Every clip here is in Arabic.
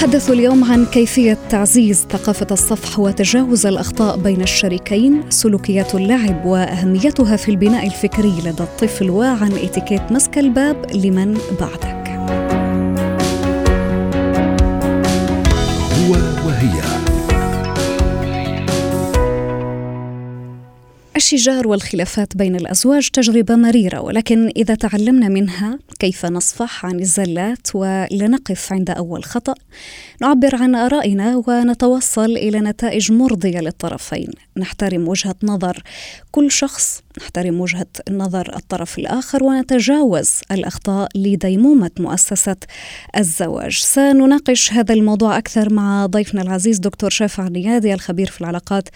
نتحدث اليوم عن كيفية تعزيز ثقافة الصفح وتجاوز الأخطاء بين الشريكين، سلوكيات اللعب وأهميتها في البناء الفكري لدى الطفل وعن إتيكيت مسك الباب لمن بعدك. الشجار والخلافات بين الأزواج تجربة مريرة ولكن إذا تعلمنا منها كيف نصفح عن الزلات ولا نقف عند أول خطأ نعبر عن آرائنا ونتوصل إلى نتائج مرضية للطرفين. نحترم وجهة نظر كل شخص نحترم وجهة نظر الطرف الآخر ونتجاوز الأخطاء لديمومة مؤسسة الزواج. سنناقش هذا الموضوع أكثر مع ضيفنا العزيز دكتور شافع نيادي الخبير في العلاقات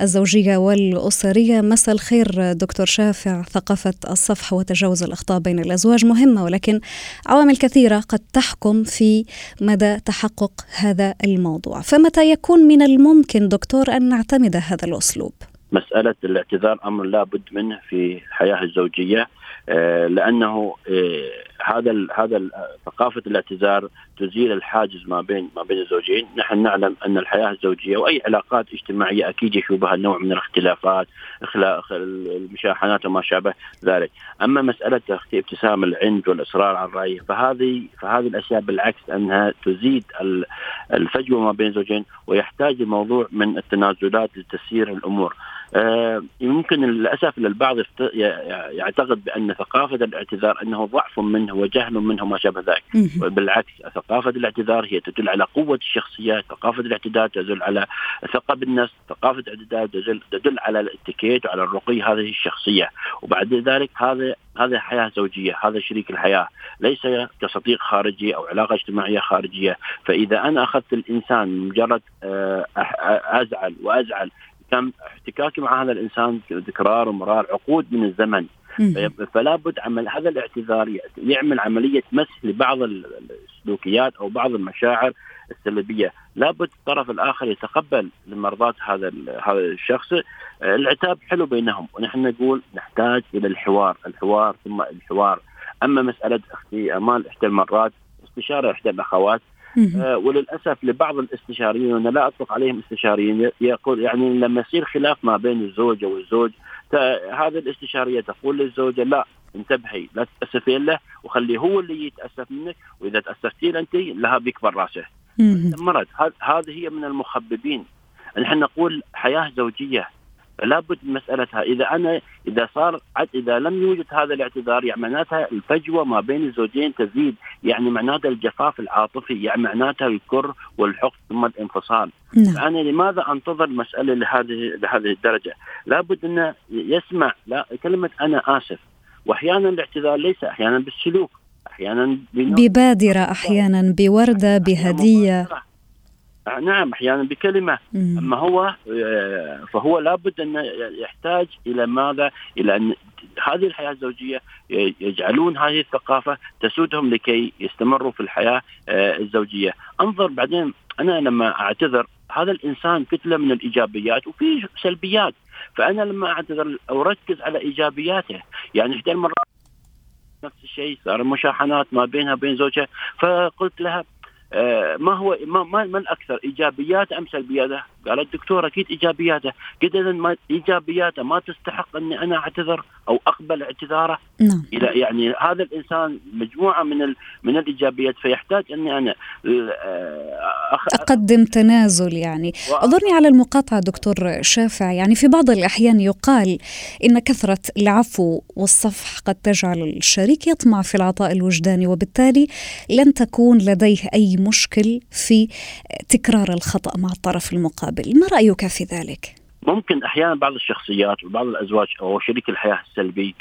الزوجية والأسرية. مساء الخير دكتور شافع. ثقافة الصفح وتجاوز الأخطاء بين الأزواج مهمة ولكن عوامل كثيرة قد تحكم في مدى تحقق هذا الموضوع. فمتى يكون من الممكن دكتور أن نعتمد هذا الأسلوب؟ مسألة الاعتذار أمر لا بد منه في الحياة الزوجية آه، لأنه آه، هذا هذا ثقافة الاعتذار تزيل الحاجز ما بين ما بين الزوجين، نحن نعلم أن الحياة الزوجية وأي علاقات اجتماعية أكيد يشوبها نوع من الاختلافات، المشاحنات وما شابه ذلك، أما مسألة ابتسام العند والإصرار على الرأي فهذه فهذه الأشياء بالعكس أنها تزيد الفجوة ما بين الزوجين ويحتاج الموضوع من التنازلات لتسيير الأمور. آه، يمكن للأسف للبعض يعتقد بأن ثقافة الاعتذار أنه ضعف منه وجهل منه ما شابه ذلك. بالعكس ثقافة الاعتذار هي تدل على قوة الشخصيات ثقافة الاعتذار تدل على ثقة بالنفس ثقافة الاعتذار تدل, تدل على الاتيكيت وعلى الرقي هذه الشخصية. وبعد ذلك هذا هذا حياة زوجية هذا شريك الحياة. ليس كصديق خارجي أو علاقة اجتماعية خارجية. فإذا أنا أخذت الإنسان مجرد آه، أزعل وأزعل تم احتكاكي مع هذا الإنسان تكرار ومرار عقود من الزمن. فلا بد عمل هذا الاعتذار يعمل عملية مسح لبعض السلوكيات أو بعض المشاعر السلبية، لابد الطرف الآخر يتقبل لمرضات هذا هذا الشخص، العتاب حلو بينهم ونحن نقول نحتاج إلى الحوار، الحوار ثم الحوار، أما مسألة أختي أمال إحدى المرات استشارة إحدى الأخوات آه وللأسف لبعض الاستشاريين وأنا لا أطلق عليهم استشاريين يقول يعني لما يصير خلاف ما بين الزوجة والزوج هذه الاستشارية تقول للزوجة لا انتبهي لا تتاسفين له وخليه هو اللي يتأسف منك وإذا تأسفتين أنت لها بيكبر رأسه. مرض. هذه هي من المخببين. نحن نقول حياة زوجية. فلا بد من مسألتها. إذا أنا إذا صار إذا لم يوجد هذا الاعتذار يعني معناتها الفجوة ما بين الزوجين تزيد. يعني معناتها الجفاف العاطفي يعني معناتها الكره والحقد ثم الانفصال. نعم. فأنا لماذا أنتظر المسألة لهذه لهذه الدرجة؟ لابد أنه يسمع لا كلمة أنا آسف. وأحيانا الاعتذار ليس أحيانا بالسلوك أحيانا ببادرة أحيانا بوردة بهدية. نعم أحيانا بكلمة مم. أما هو آه، فهو لابد أن يحتاج إلى ماذا؟ إلى أن هذه الحياة الزوجية يجعلون هذه الثقافة تسودهم لكي يستمروا في الحياة آه، الزوجية، انظر بعدين أنا لما أعتذر هذا الإنسان كتلة من الإيجابيات وفي سلبيات، فأنا لما أعتذر أركز على إيجابياته، يعني إحدى المرات نفس الشيء صار مشاحنات ما بينها وبين زوجها فقلت لها ما هو ما, ما, الاكثر إيجابيات أم سلبيات قال الدكتور أكيد ايجابياته اذا ما ايجابياته ما تستحق أني أنا أعتذر أو أقبل اعتذاره. نعم. إلى يعني هذا الإنسان مجموعة من ال... من الإيجابيات فيحتاج أني أنا أخ... أقدم تنازل يعني. و... اظني على المقاطعة دكتور شافع. يعني في بعض الأحيان يقال إن كثرة العفو والصفح قد تجعل الشريك يطمع في العطاء الوجداني وبالتالي لن تكون لديه أي مشكل في تكرار الخطأ مع الطرف المقابل. ما رأيك في ذلك؟ ممكن أحيانا بعض الشخصيات وبعض الأزواج أو شريك الحياة السلبي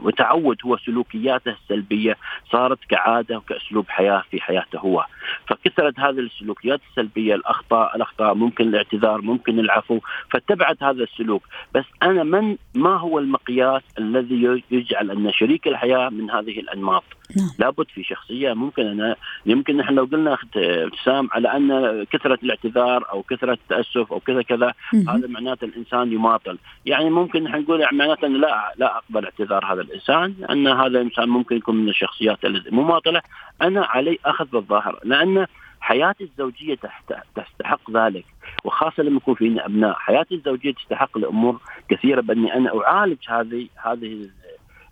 وتعود هو سلوكياته السلبية صارت كعادة وكأسلوب حياة في حياته هو. فكثرت هذه السلوكيات السلبية الأخطاء الأخطاء ممكن الاعتذار ممكن العفو فاتبعت هذا السلوك. بس أنا من ما هو المقياس الذي يجعل أن شريك الحياة من هذه الأنماط؟ نعم. لابد في شخصية ممكن أنا يمكن نحن لو قلنا أخت ابتسام على أن كثرة الاعتذار أو كثرة التأسف أو كذا كذا هذا معناته الإنسان يماطل، يعني ممكن نحن نقول يعني معناته لا لا أقبل اعتذار هذا الإنسان لأن هذا الإنسان ممكن يكون من الشخصيات المماطله، أنا علي أخذ بالظاهر. لأن حياتي الزوجية تستحق ذلك. وخاصة لما يكون في أبناء، حياتي الزوجية تستحق الأمور كثيرة بأني أنا أعالج هذه هذه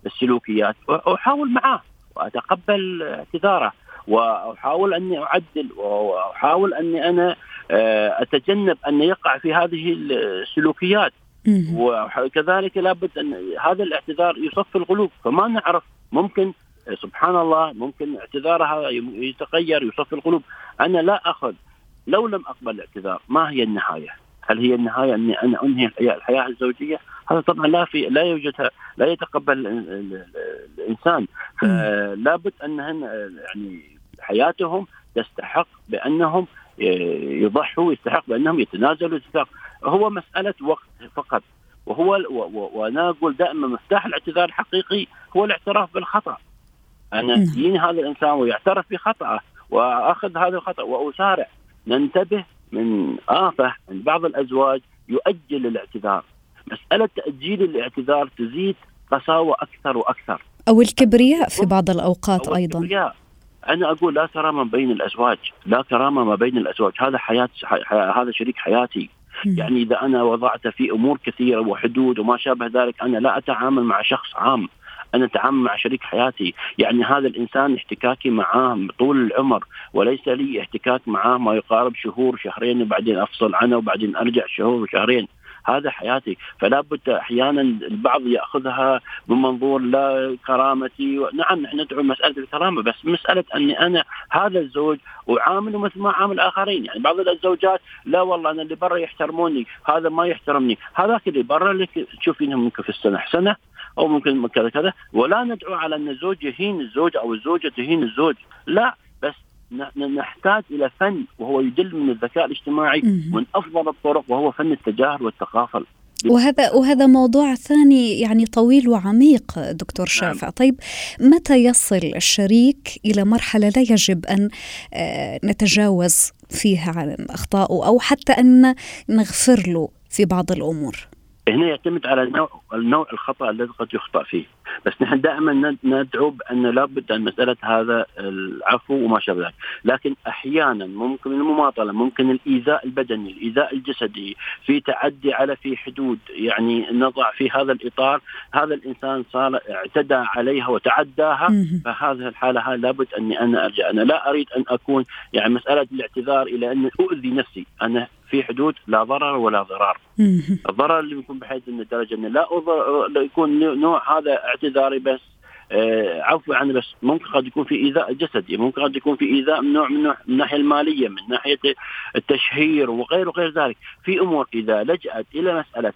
السلوكيات. واحاول معاه وأتقبل اعتذاره وأحاول أني أعدل وأحاول أني أنا آه، أتجنب أن يقع في هذه السلوكيات. وكذلك لابد أن هذا الاعتذار يصفي القلوب. فما نعرف ممكن سبحان الله ممكن اعتذارها يتغير يصفي القلوب. أنا لا أخذ لو لم أقبل الاعتذار ما هي النهاية؟ هل هي النهاية أني أنا أنهي الحياة الزوجية؟ هذا طبعا لا في لا يوجد لا يتقبل الإنسان. فلا بد أنهن يعني حياتهم تستحق بأنهم يضحوا يستحق بأنهم يتنازلوا يستحق. هو مسألة وقت فقط. وهو وأنا أقول دائما مفتاح الاعتذار الحقيقي هو الاعتراف بالخطأ. أنا يجيني هذا الإنسان ويعترف بخطأه وأخذ هذا الخطأ وأسارع. ننتبه من آفة عند بعض الأزواج يؤجل الاعتذار. مسألة تأجيل الاعتذار تزيد قساوة أكثر وأكثر. أو الكبرياء في بعض الأوقات أو أيضا. الكبرياء. أنا أقول لا كرامة بين الأزواج لا كرامة ما بين الأزواج. هذا حياة هذا شريك حياتي. يعني إذا أنا وضعت في أمور كثيرة وحدود وما شابه ذلك أنا لا أتعامل مع شخص عام. أنا أتعامل مع شريك حياتي. يعني هذا الإنسان احتكاكي معاه طول العمر وليس لي احتكاك معاه ما يقارب شهور شهرين وبعدين أفصل عنه وبعدين أرجع شهور وشهرين. هذا حياتي. فلا بد أحيانا البعض يأخذها بمنظور لا كرامتي. نعم نحن ندعو مسألة الكرامة بس مسألة أني أنا هذا الزوج اعامله مثل ما عامل آخرين. يعني بعض الزوجات لا والله أنا اللي برا يحترموني هذا ما يحترمني. هذاك اللي برا اللي تشوفينه ممكن في السنة حسنة. أو ممكن كذا كذا. ولا ندعو على أن الزوج يهين الزوج أو الزوجة تهين الزوج. لا بس نحتاج إلى فن وهو يدل من الذكاء الاجتماعي من أفضل الطرق وهو فن التجاهل والتقافل. وهذا وهذا موضوع ثاني يعني طويل وعميق دكتور نعم. شافع. طيب متى يصل الشريك إلى مرحلة لا يجب أن آه، نتجاوز فيها عن اخطائه أو حتى أن نغفر له في بعض الأمور؟ هنا يعتمد على نوع النوع الخطأ الذي قد يخطأ فيه. بس نحن دائما ندعو بأن لابد أن مسألة هذا العفو وما شابه ذلك، لكن أحيانا ممكن المماطلة، ممكن الإيذاء البدني، الإيذاء الجسدي، في تعدي على في حدود يعني نضع في هذا الإطار، هذا الإنسان صار اعتدى عليها وتعداها فهذه الحالة لابد أني أنا أرجع، أنا لا أريد أن أكون يعني مسألة الاعتذار إلى أن أؤذي نفسي، أنا في حدود لا ضرر ولا ضرار. الضرر اللي يكون بحيث ان الدرجة إنه لا يكون نوع هذا اعتذاري بس آه عفو عني بس. ممكن قد يكون في إيذاء جسدي ممكن قد يكون في إيذاء من نوع من نوع من الناحيه المالية من ناحية التشهير وغير وغير ذلك. في أمور إذا لجأت إلى مسألة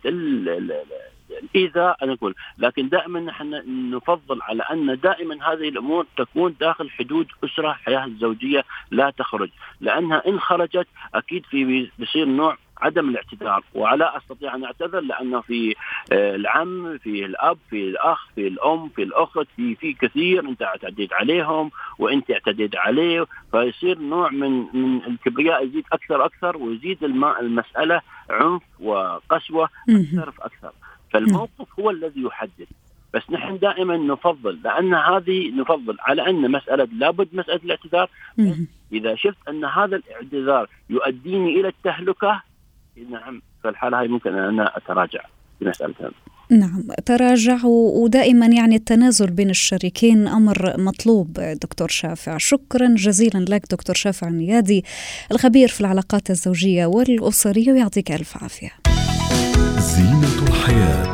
الايذاء أنا أقول لكن دائما نحن نفضل على أن دائما هذه الأمور تكون داخل حدود أسرة حياة الزوجيه لا تخرج لأنها إن خرجت أكيد في بيصير نوع عدم الاعتذار. ولا أستطيع أن أعتذر لأنه في آه، العم في الأب في الأخ في الأم في الأخت في في كثير أنت أعتديت عليهم وأنت اعتديت عليه فيصير نوع من من الكبرياء يزيد أكثر أكثر ويزيد المسألة عنف وقسوة أكثر فاكثر فالموقف هو الذي يحدد. بس نحن دائما نفضل لأن هذه نفضل على أن مسألة لابد مسألة الاعتذار. إذا شفت أن هذا الاعتذار يؤديني إلى التهلكة نعم في الحالة هاي ممكن أن أنا أتراجع في مسألة نعم تراجع ودائما يعني التنازل بين الشريكين أمر مطلوب دكتور شافع. شكرا جزيلا لك دكتور شافع النيادي الخبير في العلاقات الزوجية والأسرية ويعطيك ألف عافية. زينة الحياة.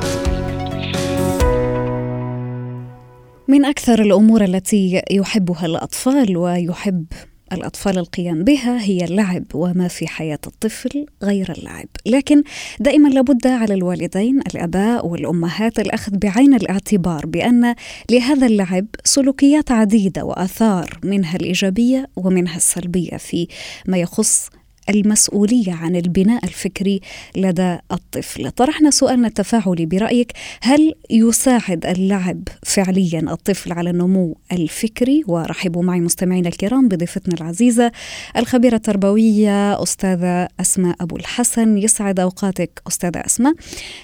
من أكثر الأمور التي يحبها الأطفال ويحب الأطفال القيام بها هي اللعب وما في حياة الطفل غير اللعب. لكن دائما لابد على الوالدين الآباء والأمهات الأخذ بعين الاعتبار بأن لهذا اللعب سلوكيات عديدة وآثار منها الإيجابية ومنها السلبية في ما يخص المسؤولية عن البناء الفكري لدى الطفل. طرحنا سؤالنا التفاعلي برأيك هل يساعد اللعب فعليا الطفل على النمو الفكري؟ ورحبوا معي مستمعينا الكرام بضيفتنا العزيزة الخبيرة التربوية أستاذة أسماء أبو الحسن يسعد أوقاتك أستاذة أسماء.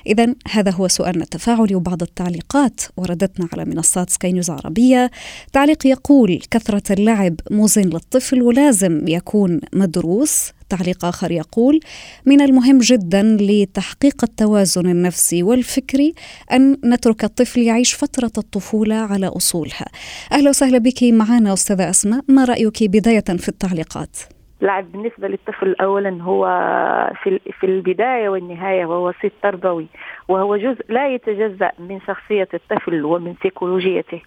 اذا هذا هو سؤالنا التفاعلي وبعض التعليقات وردتنا على منصات سكاي نيوز عربية. تعليق يقول كثرة اللعب مزن للطفل ولازم يكون مدروس تعليق آخر يقول من المهم جدا لتحقيق التوازن النفسي والفكري أن نترك الطفل يعيش فترة الطفولة على أصولها أهلا وسهلا بك معنا أستاذة أسماء ما رأيك بداية في التعليقات؟ اللعب بالنسبة للطفل أولا هو في في البداية والنهاية وهو وسيط تربوي وهو جزء لا يتجزأ من شخصية الطفل ومن سيكولوجيته.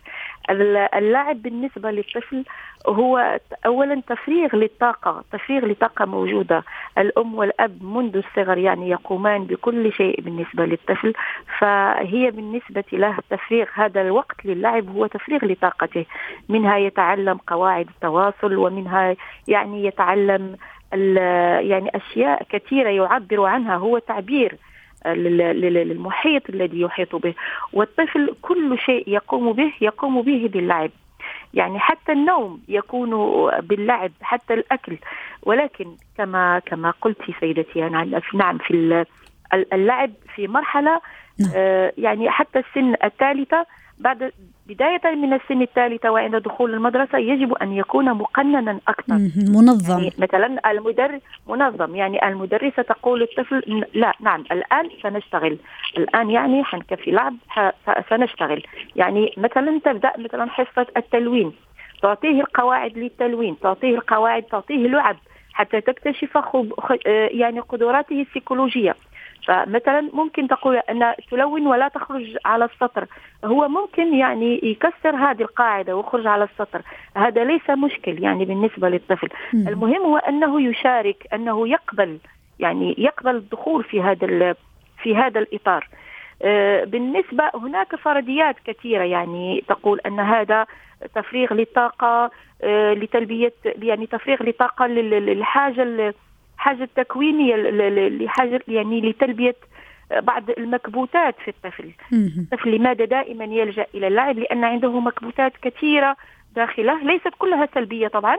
اللعب بالنسبة للطفل هو أولا تفريغ للطاقة تفريغ لطاقة موجودة. الأم والأب منذ الصغر يعني يقومان بكل شيء بالنسبة للطفل فهي بالنسبة له تفريغ هذا الوقت للعب هو تفريغ لطاقته. منها يتعلم قواعد التواصل ومنها يعني يتعلم يعني أشياء كثيرة يعبر عنها هو تعبير للمحيط الذي يحيط به والطفل كل شيء يقوم به يقوم به باللعب. يعني حتى النوم يكون باللعب حتى الأكل. ولكن كما كما قلت سيدتي يعني نعم في اللعب في مرحلة يعني حتى السن الثالثة بعد بداية من السن الثالثة وعند دخول المدرسة يجب أن يكون مقننا أكثر. منظم. يعني مثلا المدرس منظم يعني المدرسة تقول للطفل لا نعم الآن سنشتغل. الآن يعني حنكفي لعب سنشتغل. يعني مثلا تبدأ مثلا حصة التلوين. تعطيه القواعد للتلوين تعطيه القواعد تعطيه لعب حتى تكتشف خب... يعني قدراته السيكولوجية. فمثلا ممكن تقول أن تلون ولا تخرج على السطر. هو ممكن يعني يكسر هذه القاعدة ويخرج على السطر. هذا ليس مشكل يعني بالنسبة للطفل. المهم هو أنه يشارك أنه يقبل يعني يقبل الدخول في هذا في هذا الإطار. آه، بالنسبة هناك فرضيات كثيرة يعني تقول أن هذا تفريغ للطاقة آه، لتلبية يعني تفريغ لطاقة للحاجة حاجة التكوينيه لحاجة يعني لتلبية بعض المكبوتات في الطفل. الطفل لماذا دائما يلجأ إلى اللعب؟ لأن عنده مكبوتات كثيرة داخلة ليست كلها سلبيه طبعا.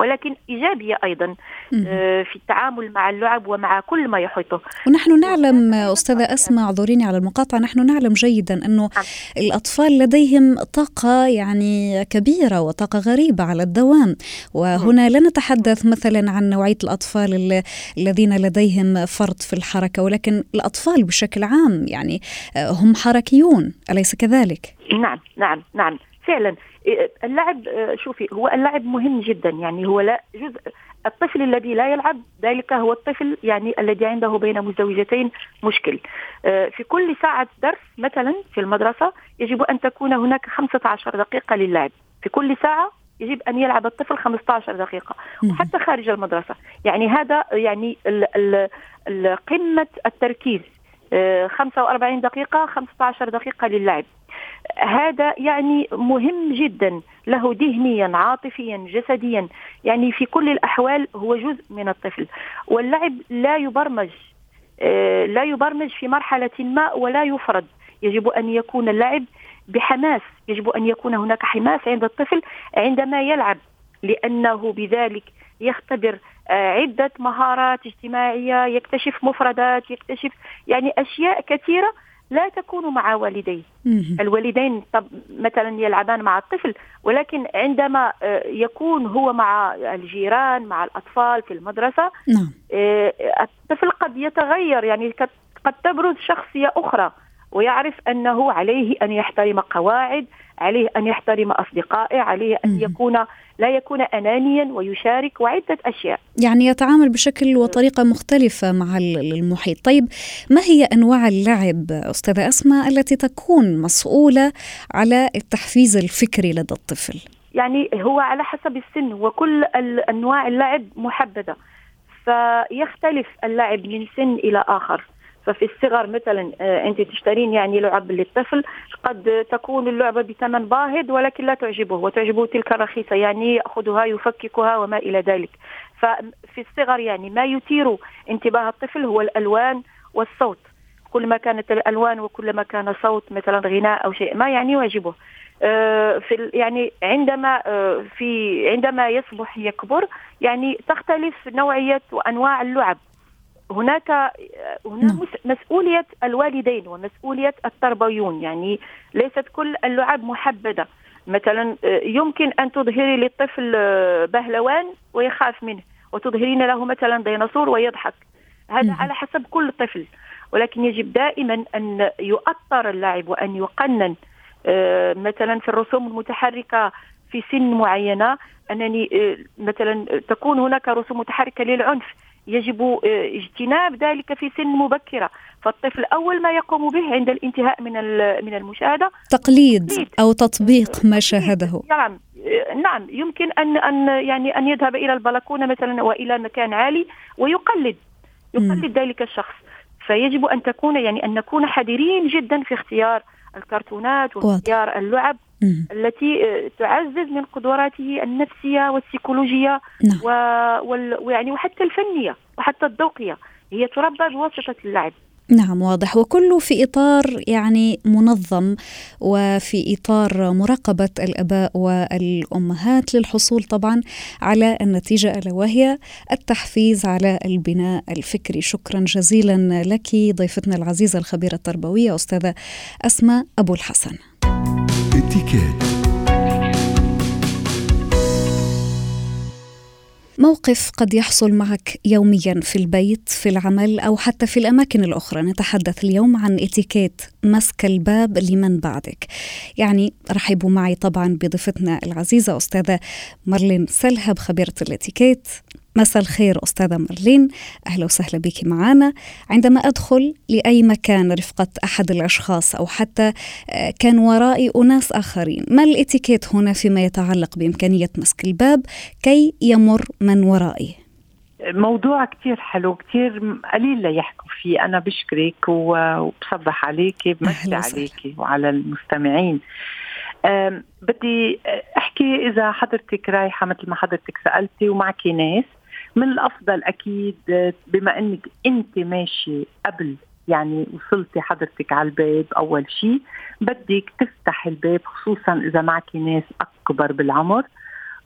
ولكن إيجابية أيضا آه، في التعامل مع اللعب ومع كل ما يحيطه ونحن نعلم أستاذة أسماء اعذريني على المقاطعة نحن نعلم جيدا أنه نعم. الأطفال لديهم طاقة يعني كبيرة وطاقة غريبة على الدوام وهنا لا نتحدث مثلا عن نوعية الأطفال الذين لديهم فرط في الحركة ولكن الأطفال بشكل عام يعني آه، هم حركيون أليس كذلك؟ نعم نعم نعم فعلا. إيه، اللعب آه، شوفي هو اللعب مهم جدا. يعني هو لا جزء الطفل الذي لا يلعب ذلك هو الطفل يعني الذي عنده بين مزدوجتين مشكل. آه، في كل ساعة درس مثلا في المدرسة يجب أن تكون هناك 15 دقيقة للعب في كل ساعة يجب أن يلعب الطفل 15 دقيقة وحتى خارج المدرسة. يعني هذا يعني قمة التركيز. 45 آه، دقيقة 15 دقيقة للعب هذا يعني مهم جدا له ذهنيا عاطفيا جسديا. يعني في كل الأحوال هو جزء من الطفل. واللعب لا يبرمج آه، لا يبرمج في مرحلة ما ولا يفرض. يجب أن يكون اللعب بحماس. يجب أن يكون هناك حماس عند الطفل عندما يلعب لأنه بذلك يختبر آه، عدة مهارات اجتماعية يكتشف مفردات يكتشف يعني أشياء كثيرة لا تكون مع والديه. الوالدين طب مثلا يلعبان مع الطفل ولكن عندما آه، يكون هو مع الجيران مع الأطفال في المدرسة نعم. آه، الطفل قد يتغير يعني قد- قد تبرز شخصية أخرى. ويعرف أنه عليه أن يحترم قواعد عليه أن يحترم أصدقائه عليه أن مم. يكون لا يكون أنانيا ويشارك وعدة أشياء. يعني يتعامل بشكل وطريقة مختلفة مع ال- المحيط. طيب ما هي أنواع اللعب أستاذة أسماء التي تكون مسؤولة على التحفيز الفكري لدى الطفل؟ يعني هو على حسب السن وكل أنواع اللعب محدده فيختلف اللعب من سن إلى آخر. ففي الصغر مثلا آه، أنت تشترين يعني لعب للطفل قد تكون اللعبة بثمن باهظ ولكن لا تعجبه وتعجبه تلك الرخيصة يعني يأخذها يفككها وما إلى ذلك. ففي الصغر يعني ما يثير انتباه الطفل هو الألوان والصوت. كل ما كانت الألوان وكل ما كان صوت مثلا غناء أو شيء ما يعني يعجبه. آه، في يعني عندما آه، في عندما يصبح يكبر يعني تختلف نوعية وأنواع اللعب. هناك هناك نعم. مس- مسؤولية الوالدين ومسؤولية التربويون يعني ليست كل اللعب محبده مثلا آه، يمكن أن تظهري للطفل آه، بهلوان ويخاف منه وتظهرين له مثلا ديناصور ويضحك هذا. على حسب كل طفل ولكن يجب دائما أن يؤطر اللعب وأن يقنن آه، مثلا في الرسوم المتحركة في سن معينة أنني مثلا تكون هناك رسوم متحركة للعنف يجب آه، اجتناب ذلك في سن مبكرة. فالطفل أول ما يقوم به عند الانتهاء من من المشاهدة تقليد تقليد. أو تطبيق ما شاهده. نعم آه، نعم. يمكن أن أن يعني أن يذهب إلى البلكونة مثلا وإلى مكان عالي ويقلد يقلد ذلك الشخص. فيجب أن تكون يعني أن نكون حذرين جدا في اختيار الكرتونات واختيار اللعب. التي آه، تعزز من قدراته النفسية والسيكولوجية نعم. و... وال... ويعني وحتى الفنية وحتى الذوقية. هي تربى بواسطة اللعب. نعم واضح. وكله في إطار يعني منظم وفي إطار مراقبة الآباء والأمهات للحصول طبعا على النتيجة ألا وهي التحفيز على البناء الفكري. شكرا جزيلا لك ضيفتنا العزيزة الخبيرة التربوية أستاذة أسماء أبو الحسن. اتكات موقف قد يحصل معك يوميا في البيت في العمل أو حتى في الأماكن الأخرى. نتحدث اليوم عن إتيكيت مسك الباب لمن بعدك. يعني رحبوا معي طبعا بضيفتنا العزيزة أستاذة مارلين سلهب خبيرة الإتيكيت. مساء الخير أستاذة مارلين. أهلا وسهلا بك معنا عندما أدخل لأي مكان رفقة أحد الأشخاص أو حتى آه، كان ورائي أناس آخرين ما الإتيكيت هنا فيما يتعلق بإمكانية مسك الباب كي يمر من ورائي؟ موضوع كتير حلو كتير قليل ليحكوا فيه. أنا بشكرك وبصبح بمسي أهلا وسهلا. عليكي وعلى المستمعين. بدي أحكي إذا حضرتك رايحة مثل ما حضرتك سألتي ومعك ناس. من الأفضل أكيد بما أنك أنت ماشي قبل يعني وصلتي حضرتك على الباب أول شيء بدك تفتح الباب خصوصا إذا معك ناس أكبر بالعمر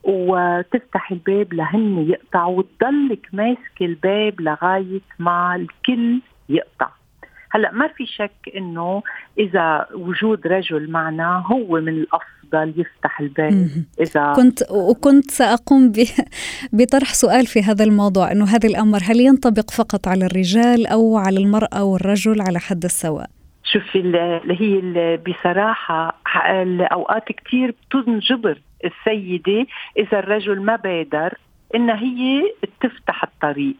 وتفتح الباب لهن يقطعوا وتضلك ماسك الباب لغاية ما الكل يقطع. هلا ما في شك إنه إذا وجود رجل معنا هو من الأفضل يفتح الباب. إذا كنت وكنت سأقوم ب- بطرح سؤال في هذا الموضوع أنه هذا الأمر هل ينطبق فقط على الرجال أو على المرأة والرجل على حد السواء شوفي ال- اللي هي ال- بصراحة الأوقات كتير بتنجبر السيدة إذا الرجل ما بادر إن هي تفتح الطريق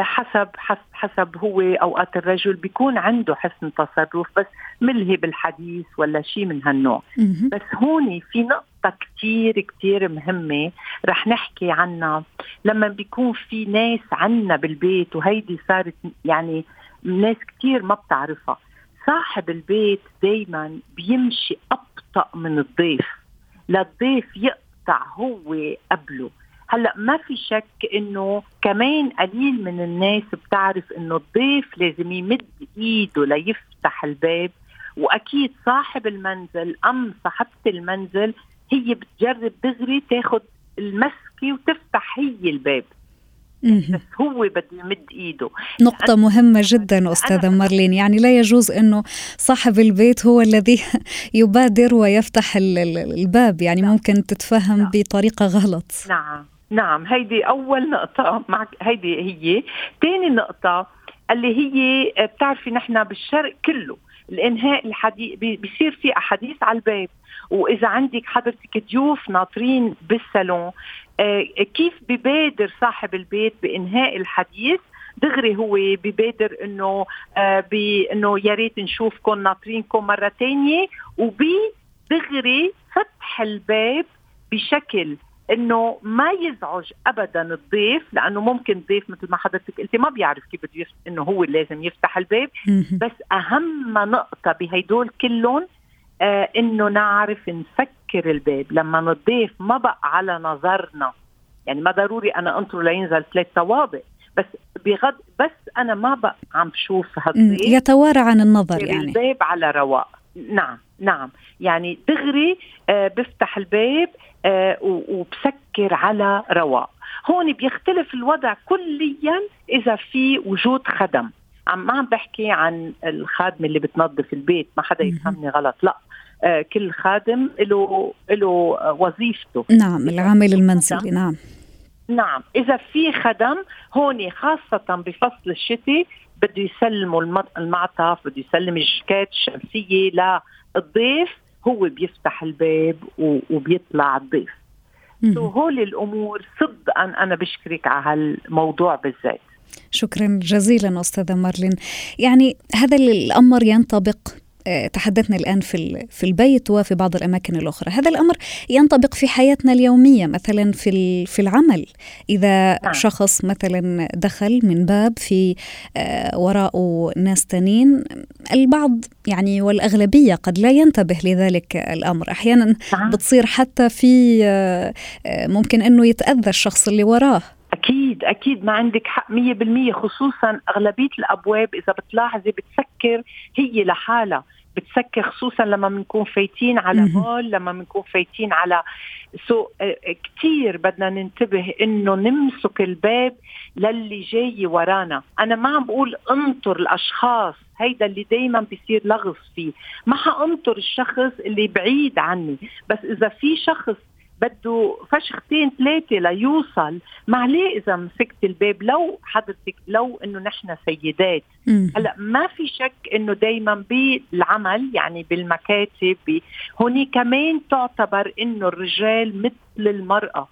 حسب حسب حسب هو أوقات الرجل بيكون عنده حسن تصرف بس ملهي بالحديث ولا شيء من هالنوع. بس هون في نقطة كتير كتير مهمة رح نحكي عنها. لما بيكون في ناس عنا بالبيت وهيدي صارت يعني ناس كتير ما بتعرفها صاحب البيت دايما بيمشي أبطأ من الضيف للضيف يقطع هو قبله. هلا ما في شك إنه كمان قليل من الناس بتعرف إنه الضيف لازم يمد إيده ليفتح الباب وأكيد صاحب المنزل أم صاحبة المنزل هي بتجرب دغري تاخذ المسكة وتفتح هي الباب. بس هو بده يمد إيده. نقطة مهمة جدا أستاذة مارلين. يعني لا يجوز أنه صاحب البيت هو الذي يبادر ويفتح الباب. يعني نعم. ممكن تتفهم نعم. بطريقة غلط. نعم. نعم هيدي أول نقطة معك هيدي هي. ثاني نقطة اللي هي بتعرفي نحن بالشرق كله الإنهاء الحديث بيصير في أحاديث على الباب. وإذا عندك حضرتك ضيوف ناطرين بالصالون آه، كيف ببادر صاحب البيت بإنهاء الحديث؟ دغري هو ببادر إنه آه بانه يا ريت نشوفكم ناطرينكم مرة ثانية وبي دغري فتح الباب بشكل إنه ما يزعج ابدا الضيف لأنه ممكن الضيف مثل ما حضرتك قلتي ما بيعرف كيف بده إنه هو لازم يفتح الباب بس أهم نقطة بهدول كلهم آه إنه نعرف نسكر الباب. لما الضيف ما بقى على نظرنا يعني ما ضروري أنا انطر لينزل ثلاث طوابق بس بغض بس أنا ما بقى عم بشوف هالضيف. يتوارى عن النظر يعني. الباب على رواق. نعم نعم. يعني دغري آه بفتح الباب آه وبسكر على رواق. هون بيختلف الوضع كليا إذا في وجود خدم. عم ما عم بحكي عن الخادمة اللي بتنظف البيت ما حدا يفهمني غلط. لا آه كل خادم له له وظيفته. نعم العامل المنزلي نعم. نعم. إذا في خدم هون خاصة بفصل الشتاء بده يسلموا المعطف بده يسلم الجاكيت الشمسية للضيف هو بيفتح الباب وبيطلع الضيف. سو هول الأمور صدقا أنا بشكرك على هالموضوع بالذات. شكرا جزيلا أستاذة مارلين. يعني هذا الأمر ينطبق تحدثنا الآن في في البيت وفي بعض الأماكن الأخرى. هذا الأمر ينطبق في حياتنا اليومية مثلا في في العمل. إذا نعم. شخص مثلا دخل من باب في آه، وراءه ناس تانين البعض يعني والأغلبية قد لا ينتبه لذلك الأمر. أحيانا نعم. بتصير حتى في آه، ممكن أنه يتأذى الشخص اللي وراه. أكيد أكيد ما عندك حق 100% خصوصا أغلبية الأبواب إذا بتلاحظي بتسكر هي لحالها. بتسكر خصوصا لما بنكون فايتين على مول لما بنكون فايتين على سو آه، كثير بدنا ننتبه إنه نمسك الباب للي جاي ورانا. أنا ما عم بقول انطر الأشخاص هيدا اللي دايما بيصير لغز فيه. ما حأنطر الشخص اللي بعيد عني. بس إذا في شخص بده فشختين ثلاثة ليوصل. ما عليه إذا مسكت الباب لو حضرتك لو إنه نحن سيدات. هلأ ما في شك إنه دايما بالعمل يعني بالمكاتب هوني كمان تعتبر إنه الرجال مثل المرأة.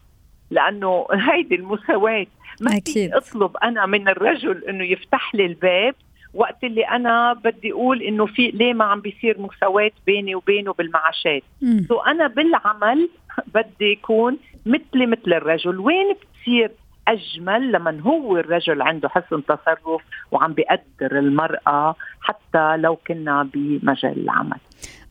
لأنه هيدي المساواة. ما أكيد. أطلب أنا من الرجل إنه يفتح لي الباب وقت اللي أنا بدي أقول إنه في ليه ما عم بيصير مساواة بيني وبينه بالمعاشات. سو أنا بالعمل بدي يكون مثلي مثل الرجل. وين بتصير أجمل لما هو الرجل عنده حسن تصرف وعم بيقدر المرأة حتى لو كنا بمجال العمل؟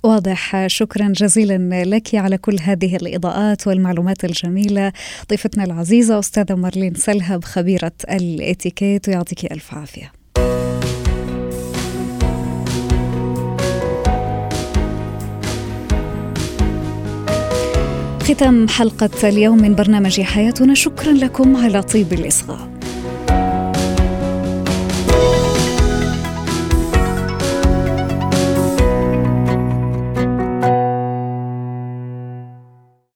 واضح. شكرا جزيلا لك على كل هذه الإضاءات والمعلومات الجميلة. ضيفتنا العزيزة أستاذة مارلين سلهب خبيرة الإتيكيت ويعطيك ألف عافية. ختام حلقة اليوم من برنامج حياتنا. شكرا لكم على طيب الإصغاء.